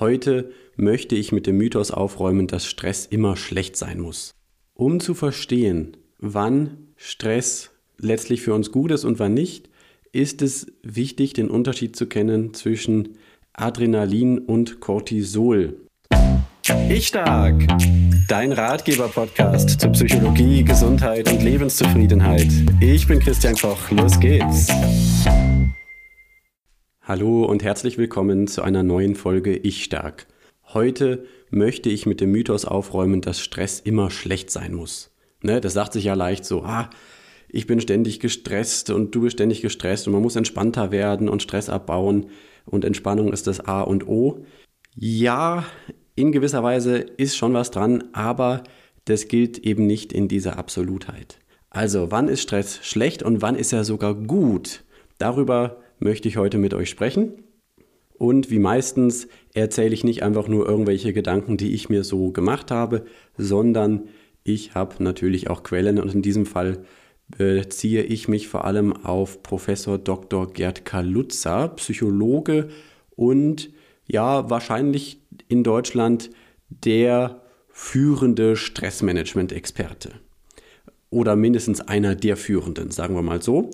Heute möchte ich mit dem Mythos aufräumen, dass Stress immer schlecht sein muss. Um zu verstehen, wann Stress letztlich für uns gut ist und wann nicht, ist es wichtig, den Unterschied zu kennen zwischen Adrenalin und Cortisol. Ich stark! Dein Ratgeber-Podcast zu Psychologie, Gesundheit und Lebenszufriedenheit. Ich bin Christian Koch, los geht's! Hallo und herzlich willkommen zu einer neuen Folge Ich Stark. Heute möchte ich mit dem Mythos aufräumen, dass Stress immer schlecht sein muss. Ne, das sagt sich ja leicht so, ah, ich bin ständig gestresst und du bist ständig gestresst und man muss entspannter werden und Stress abbauen und Entspannung ist das A und O. Ja, in gewisser Weise ist schon was dran, aber das gilt eben nicht in dieser Absolutheit. Also, wann ist Stress schlecht und wann ist er sogar gut? Darüber möchte ich heute mit euch sprechen. Und wie meistens erzähle ich nicht einfach nur irgendwelche Gedanken, die ich mir so gemacht habe, sondern ich habe natürlich auch Quellen und in diesem Fall beziehe ich mich vor allem auf Professor Dr. Gerd Kaluza, Psychologe und ja, wahrscheinlich in Deutschland der führende Stressmanagement-Experte. Oder mindestens einer der führenden, sagen wir mal so.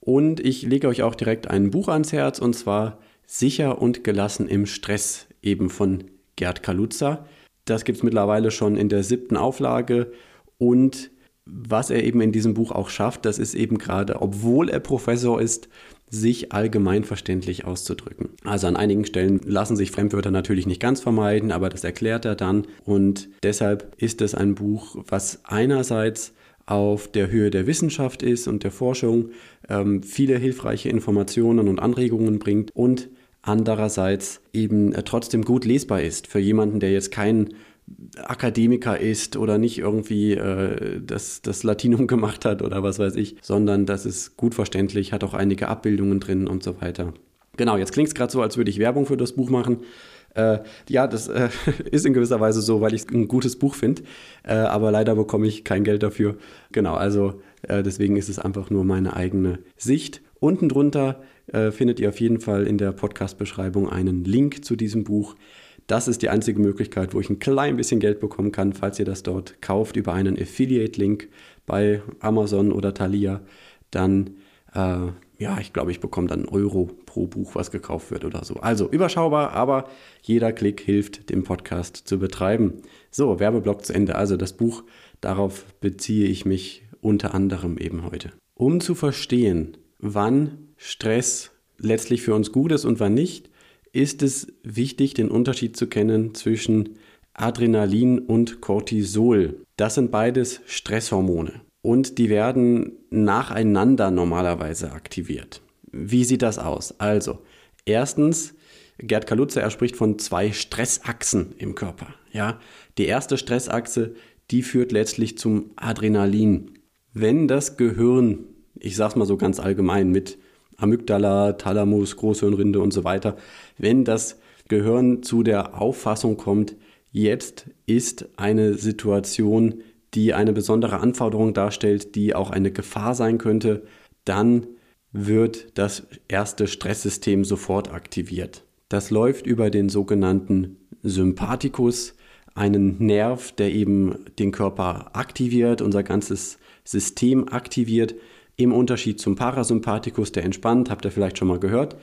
Und ich lege euch auch direkt ein Buch ans Herz und zwar Sicher und gelassen im Stress, eben von Gerd Kaluza. Das gibt es mittlerweile schon in der siebten Auflage und was er eben in diesem Buch auch schafft, das ist eben gerade, obwohl er Professor ist, sich allgemein verständlich auszudrücken. Also an einigen Stellen lassen sich Fremdwörter natürlich nicht ganz vermeiden, aber das erklärt er dann und deshalb ist es ein Buch, was einerseits auf der Höhe der Wissenschaft ist und der Forschung, ähm, viele hilfreiche Informationen und Anregungen bringt und andererseits eben äh, trotzdem gut lesbar ist für jemanden, der jetzt kein Akademiker ist oder nicht irgendwie äh, das, das Latinum gemacht hat oder was weiß ich, sondern das ist gut verständlich, hat auch einige Abbildungen drin und so weiter. Genau, jetzt klingt es gerade so, als würde ich Werbung für das Buch machen. Äh, ja, das äh, ist in gewisser Weise so, weil ich ein gutes Buch finde, äh, aber leider bekomme ich kein Geld dafür. Genau, also äh, deswegen ist es einfach nur meine eigene Sicht. Unten drunter äh, findet ihr auf jeden Fall in der Podcast-Beschreibung einen Link zu diesem Buch. Das ist die einzige Möglichkeit, wo ich ein klein bisschen Geld bekommen kann, falls ihr das dort kauft über einen Affiliate-Link bei Amazon oder Thalia. Dann äh, ja, ich glaube, ich bekomme dann Euro pro Buch, was gekauft wird oder so. Also überschaubar, aber jeder Klick hilft, den Podcast zu betreiben. So, Werbeblock zu Ende. Also das Buch, darauf beziehe ich mich unter anderem eben heute. Um zu verstehen, wann Stress letztlich für uns gut ist und wann nicht, ist es wichtig, den Unterschied zu kennen zwischen Adrenalin und Cortisol. Das sind beides Stresshormone und die werden nacheinander normalerweise aktiviert. Wie sieht das aus? Also, erstens, Gerd Kaluze, er spricht von zwei Stressachsen im Körper. Ja, die erste Stressachse, die führt letztlich zum Adrenalin. Wenn das Gehirn, ich sag's mal so ganz allgemein mit Amygdala, Thalamus, Großhirnrinde und so weiter, wenn das Gehirn zu der Auffassung kommt, jetzt ist eine Situation, die eine besondere Anforderung darstellt, die auch eine Gefahr sein könnte, dann wird das erste Stresssystem sofort aktiviert. Das läuft über den sogenannten Sympathikus, einen Nerv, der eben den Körper aktiviert, unser ganzes System aktiviert, im Unterschied zum Parasympathikus, der entspannt, habt ihr vielleicht schon mal gehört,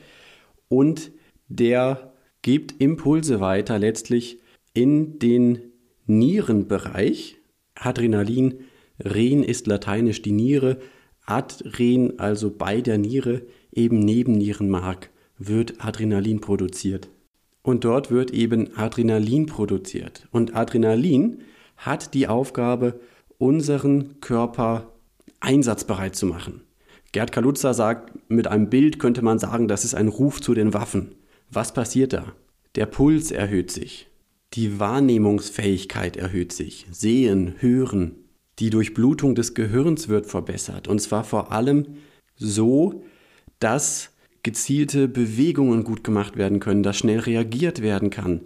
und der gibt Impulse weiter letztlich in den Nierenbereich, Adrenalin, Ren ist lateinisch die Niere, Adren, also bei der Niere, eben neben Nierenmark, wird Adrenalin produziert. Und dort wird eben Adrenalin produziert. Und Adrenalin hat die Aufgabe, unseren Körper einsatzbereit zu machen. Gerd Kaluza sagt, mit einem Bild könnte man sagen, das ist ein Ruf zu den Waffen. Was passiert da? Der Puls erhöht sich. Die Wahrnehmungsfähigkeit erhöht sich. Sehen, hören. Die Durchblutung des Gehirns wird verbessert. Und zwar vor allem so, dass gezielte Bewegungen gut gemacht werden können, dass schnell reagiert werden kann.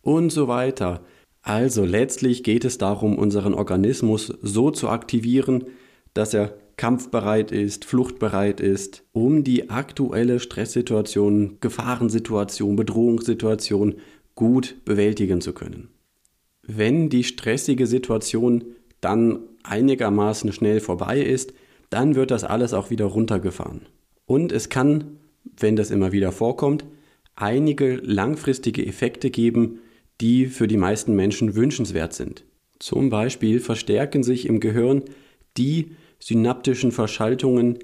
Und so weiter. Also letztlich geht es darum, unseren Organismus so zu aktivieren, dass er kampfbereit ist, fluchtbereit ist, um die aktuelle Stresssituation, Gefahrensituation, Bedrohungssituation gut bewältigen zu können. Wenn die stressige Situation dann einigermaßen schnell vorbei ist, dann wird das alles auch wieder runtergefahren. Und es kann, wenn das immer wieder vorkommt, einige langfristige Effekte geben, die für die meisten Menschen wünschenswert sind. Zum Beispiel verstärken sich im Gehirn die synaptischen Verschaltungen,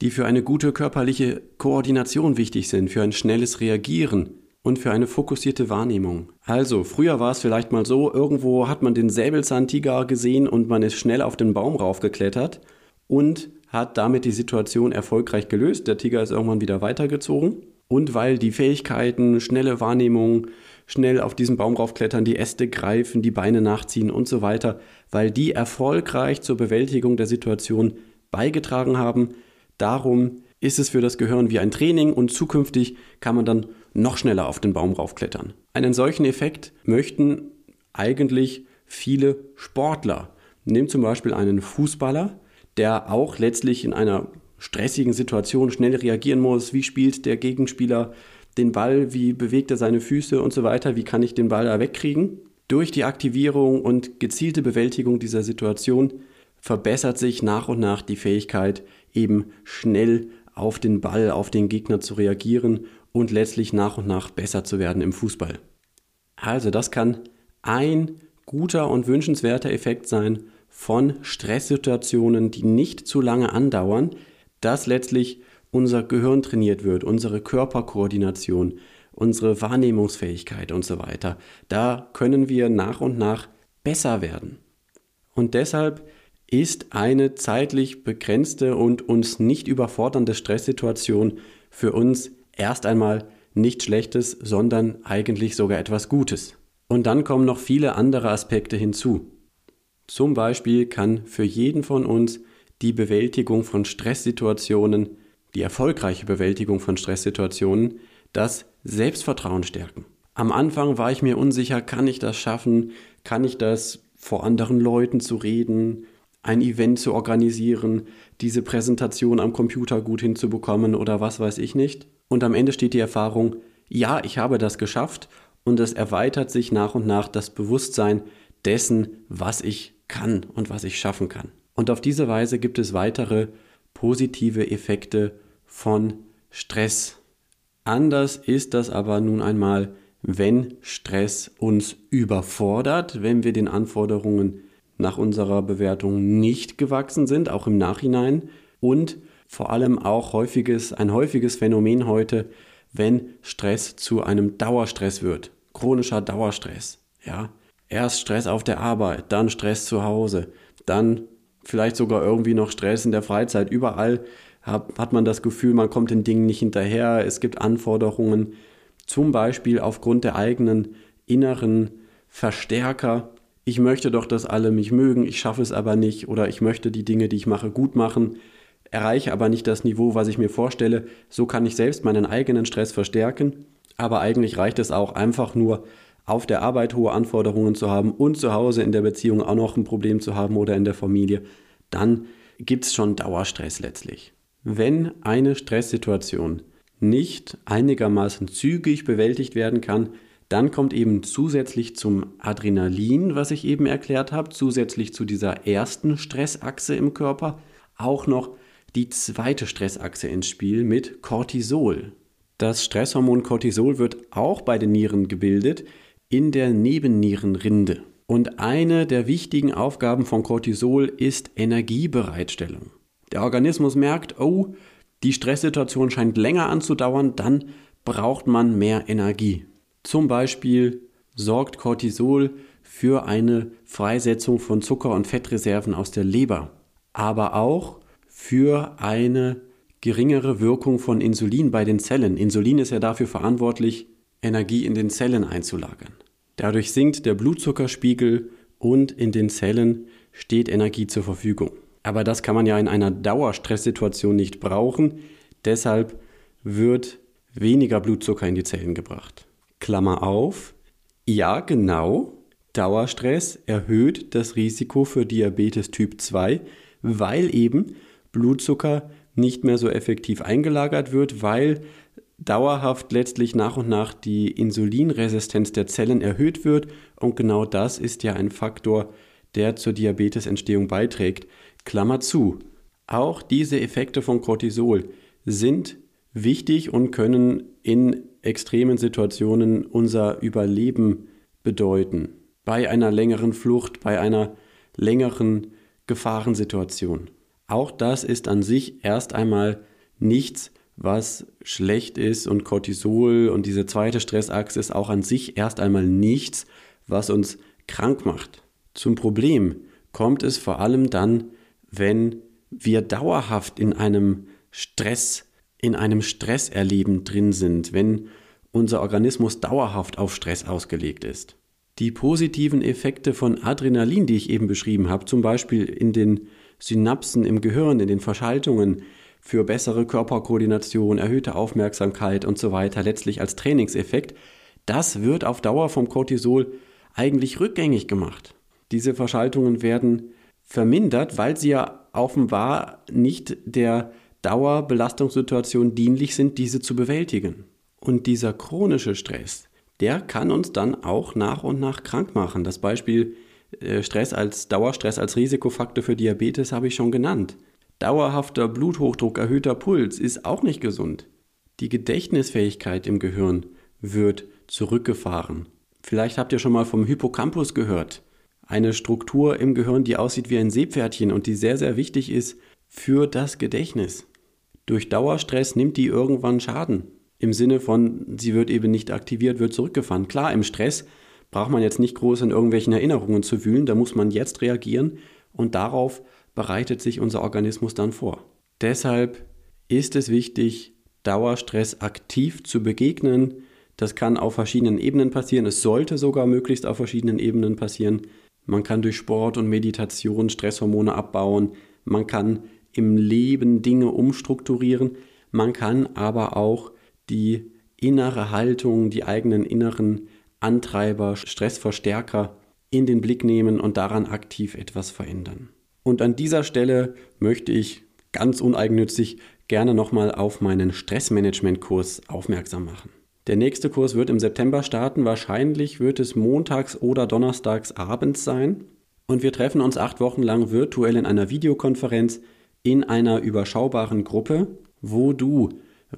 die für eine gute körperliche Koordination wichtig sind, für ein schnelles Reagieren und für eine fokussierte Wahrnehmung. Also, früher war es vielleicht mal so, irgendwo hat man den Säbelzahntiger gesehen und man ist schnell auf den Baum raufgeklettert und hat damit die Situation erfolgreich gelöst. Der Tiger ist irgendwann wieder weitergezogen. Und weil die Fähigkeiten, schnelle Wahrnehmung, schnell auf diesen Baum raufklettern, die Äste greifen, die Beine nachziehen und so weiter, weil die erfolgreich zur Bewältigung der Situation beigetragen haben. Darum ist es für das Gehirn wie ein Training und zukünftig kann man dann noch schneller auf den Baum raufklettern. Einen solchen Effekt möchten eigentlich viele Sportler. Nehmt zum Beispiel einen Fußballer, der auch letztlich in einer stressigen Situation schnell reagieren muss. Wie spielt der Gegenspieler den Ball? Wie bewegt er seine Füße und so weiter? Wie kann ich den Ball da wegkriegen? Durch die Aktivierung und gezielte Bewältigung dieser Situation verbessert sich nach und nach die Fähigkeit, eben schnell auf den Ball, auf den Gegner zu reagieren und letztlich nach und nach besser zu werden im Fußball. Also das kann ein guter und wünschenswerter Effekt sein von Stresssituationen, die nicht zu lange andauern, dass letztlich unser Gehirn trainiert wird, unsere Körperkoordination, unsere Wahrnehmungsfähigkeit und so weiter. Da können wir nach und nach besser werden. Und deshalb ist eine zeitlich begrenzte und uns nicht überfordernde Stresssituation für uns erst einmal nichts Schlechtes, sondern eigentlich sogar etwas Gutes. Und dann kommen noch viele andere Aspekte hinzu. Zum Beispiel kann für jeden von uns die Bewältigung von Stresssituationen, die erfolgreiche Bewältigung von Stresssituationen, das Selbstvertrauen stärken. Am Anfang war ich mir unsicher, kann ich das schaffen? Kann ich das vor anderen Leuten zu reden? ein Event zu organisieren, diese Präsentation am Computer gut hinzubekommen oder was weiß ich nicht. Und am Ende steht die Erfahrung, ja, ich habe das geschafft und es erweitert sich nach und nach das Bewusstsein dessen, was ich kann und was ich schaffen kann. Und auf diese Weise gibt es weitere positive Effekte von Stress. Anders ist das aber nun einmal, wenn Stress uns überfordert, wenn wir den Anforderungen nach unserer Bewertung nicht gewachsen sind, auch im Nachhinein. Und vor allem auch häufiges, ein häufiges Phänomen heute, wenn Stress zu einem Dauerstress wird. Chronischer Dauerstress. Ja, Erst Stress auf der Arbeit, dann Stress zu Hause, dann vielleicht sogar irgendwie noch Stress in der Freizeit. Überall hat, hat man das Gefühl, man kommt den Dingen nicht hinterher. Es gibt Anforderungen, zum Beispiel aufgrund der eigenen inneren Verstärker. Ich möchte doch, dass alle mich mögen, ich schaffe es aber nicht oder ich möchte die Dinge, die ich mache, gut machen, erreiche aber nicht das Niveau, was ich mir vorstelle. So kann ich selbst meinen eigenen Stress verstärken. Aber eigentlich reicht es auch einfach nur, auf der Arbeit hohe Anforderungen zu haben und zu Hause in der Beziehung auch noch ein Problem zu haben oder in der Familie, dann gibt es schon Dauerstress letztlich. Wenn eine Stresssituation nicht einigermaßen zügig bewältigt werden kann, dann kommt eben zusätzlich zum Adrenalin, was ich eben erklärt habe, zusätzlich zu dieser ersten Stressachse im Körper, auch noch die zweite Stressachse ins Spiel mit Cortisol. Das Stresshormon Cortisol wird auch bei den Nieren gebildet, in der Nebennierenrinde. Und eine der wichtigen Aufgaben von Cortisol ist Energiebereitstellung. Der Organismus merkt, oh, die Stresssituation scheint länger anzudauern, dann braucht man mehr Energie. Zum Beispiel sorgt Cortisol für eine Freisetzung von Zucker- und Fettreserven aus der Leber, aber auch für eine geringere Wirkung von Insulin bei den Zellen. Insulin ist ja dafür verantwortlich, Energie in den Zellen einzulagern. Dadurch sinkt der Blutzuckerspiegel und in den Zellen steht Energie zur Verfügung. Aber das kann man ja in einer Dauerstresssituation nicht brauchen. Deshalb wird weniger Blutzucker in die Zellen gebracht. Klammer auf. Ja, genau. Dauerstress erhöht das Risiko für Diabetes Typ 2, weil eben Blutzucker nicht mehr so effektiv eingelagert wird, weil dauerhaft letztlich nach und nach die Insulinresistenz der Zellen erhöht wird. Und genau das ist ja ein Faktor, der zur Diabetesentstehung beiträgt. Klammer zu. Auch diese Effekte von Cortisol sind wichtig und können in extremen Situationen unser Überleben bedeuten. Bei einer längeren Flucht, bei einer längeren Gefahrensituation. Auch das ist an sich erst einmal nichts, was schlecht ist und Cortisol und diese zweite Stressachse ist auch an sich erst einmal nichts, was uns krank macht. Zum Problem kommt es vor allem dann, wenn wir dauerhaft in einem Stress, in einem Stresserleben drin sind, wenn unser Organismus dauerhaft auf Stress ausgelegt ist. Die positiven Effekte von Adrenalin, die ich eben beschrieben habe, zum Beispiel in den Synapsen im Gehirn, in den Verschaltungen, für bessere Körperkoordination, erhöhte Aufmerksamkeit und so weiter, letztlich als Trainingseffekt, das wird auf Dauer vom Cortisol eigentlich rückgängig gemacht. Diese Verschaltungen werden vermindert, weil sie ja offenbar nicht der Dauerbelastungssituation dienlich sind, diese zu bewältigen. Und dieser chronische Stress, der kann uns dann auch nach und nach krank machen. Das Beispiel Stress als Dauerstress als Risikofaktor für Diabetes habe ich schon genannt. Dauerhafter Bluthochdruck, erhöhter Puls ist auch nicht gesund. Die Gedächtnisfähigkeit im Gehirn wird zurückgefahren. Vielleicht habt ihr schon mal vom Hippocampus gehört. Eine Struktur im Gehirn, die aussieht wie ein Seepferdchen und die sehr, sehr wichtig ist für das Gedächtnis. Durch Dauerstress nimmt die irgendwann Schaden. Im Sinne von, sie wird eben nicht aktiviert, wird zurückgefahren. Klar, im Stress braucht man jetzt nicht groß in irgendwelchen Erinnerungen zu wühlen, da muss man jetzt reagieren und darauf bereitet sich unser Organismus dann vor. Deshalb ist es wichtig, Dauerstress aktiv zu begegnen. Das kann auf verschiedenen Ebenen passieren. Es sollte sogar möglichst auf verschiedenen Ebenen passieren. Man kann durch Sport und Meditation Stresshormone abbauen. Man kann im Leben Dinge umstrukturieren. Man kann aber auch die innere Haltung, die eigenen inneren Antreiber, Stressverstärker in den Blick nehmen und daran aktiv etwas verändern. Und an dieser Stelle möchte ich ganz uneigennützig gerne nochmal auf meinen Stressmanagement-Kurs aufmerksam machen. Der nächste Kurs wird im September starten. Wahrscheinlich wird es montags oder donnerstags abends sein. Und wir treffen uns acht Wochen lang virtuell in einer Videokonferenz in einer überschaubaren Gruppe, wo du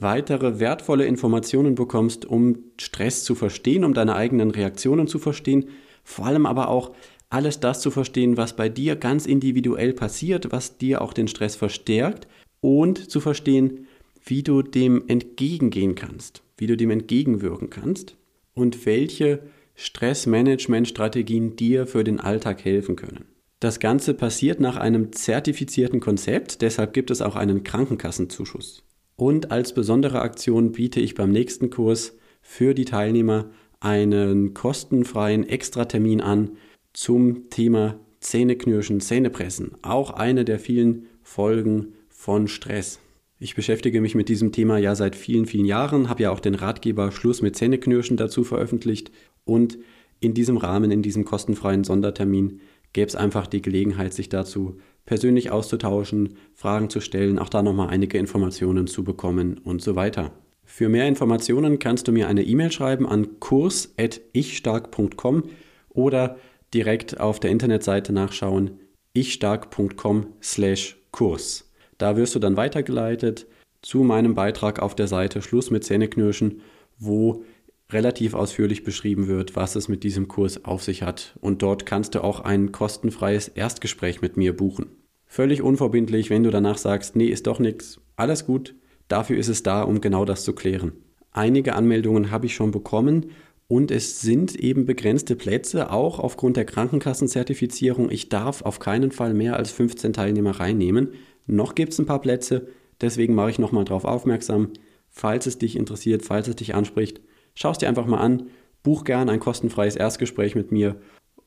weitere wertvolle Informationen bekommst, um Stress zu verstehen, um deine eigenen Reaktionen zu verstehen, vor allem aber auch alles das zu verstehen, was bei dir ganz individuell passiert, was dir auch den Stress verstärkt und zu verstehen, wie du dem entgegengehen kannst, wie du dem entgegenwirken kannst und welche Stressmanagement-Strategien dir für den Alltag helfen können. Das Ganze passiert nach einem zertifizierten Konzept, deshalb gibt es auch einen Krankenkassenzuschuss. Und als besondere Aktion biete ich beim nächsten Kurs für die Teilnehmer einen kostenfreien Extratermin an, zum Thema Zähneknirschen, Zähnepressen. Auch eine der vielen Folgen von Stress. Ich beschäftige mich mit diesem Thema ja seit vielen, vielen Jahren, habe ja auch den Ratgeber Schluss mit Zähneknirschen dazu veröffentlicht und in diesem Rahmen, in diesem kostenfreien Sondertermin, gäbe es einfach die Gelegenheit, sich dazu persönlich auszutauschen, Fragen zu stellen, auch da nochmal einige Informationen zu bekommen und so weiter. Für mehr Informationen kannst du mir eine E-Mail schreiben an kurs.ichstark.com oder direkt auf der Internetseite nachschauen, ichstark.com/kurs. Da wirst du dann weitergeleitet zu meinem Beitrag auf der Seite Schluss mit Zähneknirschen, wo relativ ausführlich beschrieben wird, was es mit diesem Kurs auf sich hat. Und dort kannst du auch ein kostenfreies Erstgespräch mit mir buchen. Völlig unverbindlich, wenn du danach sagst, nee, ist doch nichts, alles gut. Dafür ist es da, um genau das zu klären. Einige Anmeldungen habe ich schon bekommen und es sind eben begrenzte Plätze, auch aufgrund der Krankenkassenzertifizierung. Ich darf auf keinen Fall mehr als 15 Teilnehmer reinnehmen. Noch gibt es ein paar Plätze, deswegen mache ich nochmal darauf aufmerksam. Falls es dich interessiert, falls es dich anspricht, schau es dir einfach mal an. Buch gern ein kostenfreies Erstgespräch mit mir.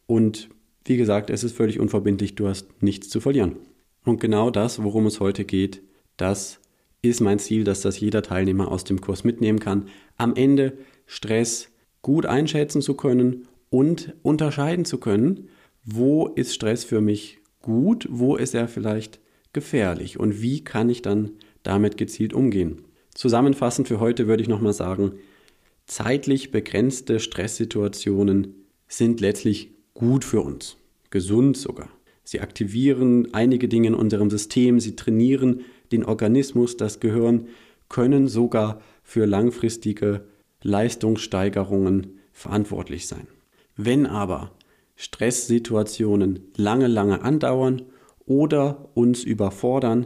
Und wie gesagt, es ist völlig unverbindlich, du hast nichts zu verlieren. Und genau das, worum es heute geht, das ist mein Ziel, dass das jeder Teilnehmer aus dem Kurs mitnehmen kann. Am Ende Stress, gut einschätzen zu können und unterscheiden zu können, wo ist Stress für mich gut, wo ist er vielleicht gefährlich und wie kann ich dann damit gezielt umgehen. Zusammenfassend für heute würde ich nochmal sagen, zeitlich begrenzte Stresssituationen sind letztlich gut für uns, gesund sogar. Sie aktivieren einige Dinge in unserem System, sie trainieren den Organismus, das Gehirn, können sogar für langfristige Leistungssteigerungen verantwortlich sein. Wenn aber Stresssituationen lange, lange andauern oder uns überfordern,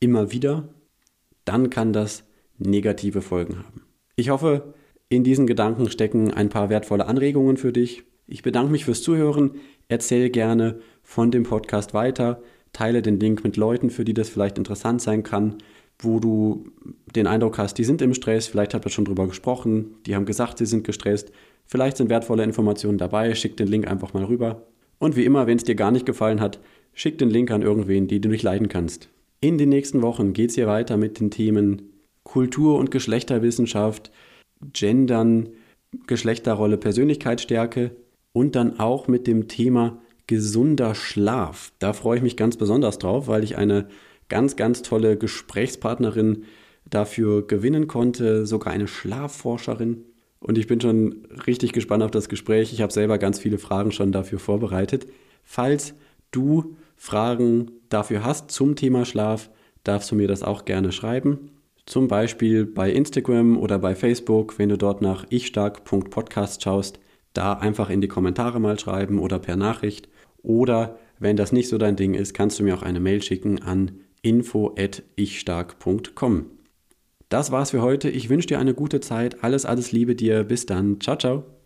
immer wieder, dann kann das negative Folgen haben. Ich hoffe, in diesen Gedanken stecken ein paar wertvolle Anregungen für dich. Ich bedanke mich fürs Zuhören. Erzähl gerne von dem Podcast weiter. Teile den Link mit Leuten, für die das vielleicht interessant sein kann, wo du den Eindruck hast, die sind im Stress. Vielleicht hat man schon drüber gesprochen. Die haben gesagt, sie sind gestresst. Vielleicht sind wertvolle Informationen dabei. Schick den Link einfach mal rüber. Und wie immer, wenn es dir gar nicht gefallen hat, schick den Link an irgendwen, die du nicht leiden kannst. In den nächsten Wochen geht es hier weiter mit den Themen Kultur- und Geschlechterwissenschaft, Gendern, Geschlechterrolle, Persönlichkeitsstärke und dann auch mit dem Thema gesunder Schlaf. Da freue ich mich ganz besonders drauf, weil ich eine ganz, ganz tolle Gesprächspartnerin dafür gewinnen konnte, sogar eine Schlafforscherin. Und ich bin schon richtig gespannt auf das Gespräch. Ich habe selber ganz viele Fragen schon dafür vorbereitet. Falls du Fragen dafür hast zum Thema Schlaf, darfst du mir das auch gerne schreiben. Zum Beispiel bei Instagram oder bei Facebook, wenn du dort nach ichstark.podcast schaust, da einfach in die Kommentare mal schreiben oder per Nachricht. Oder wenn das nicht so dein Ding ist, kannst du mir auch eine Mail schicken an info@ichstark.com. Das war's für heute. Ich wünsche dir eine gute Zeit. Alles, alles Liebe dir. Bis dann. Ciao, ciao.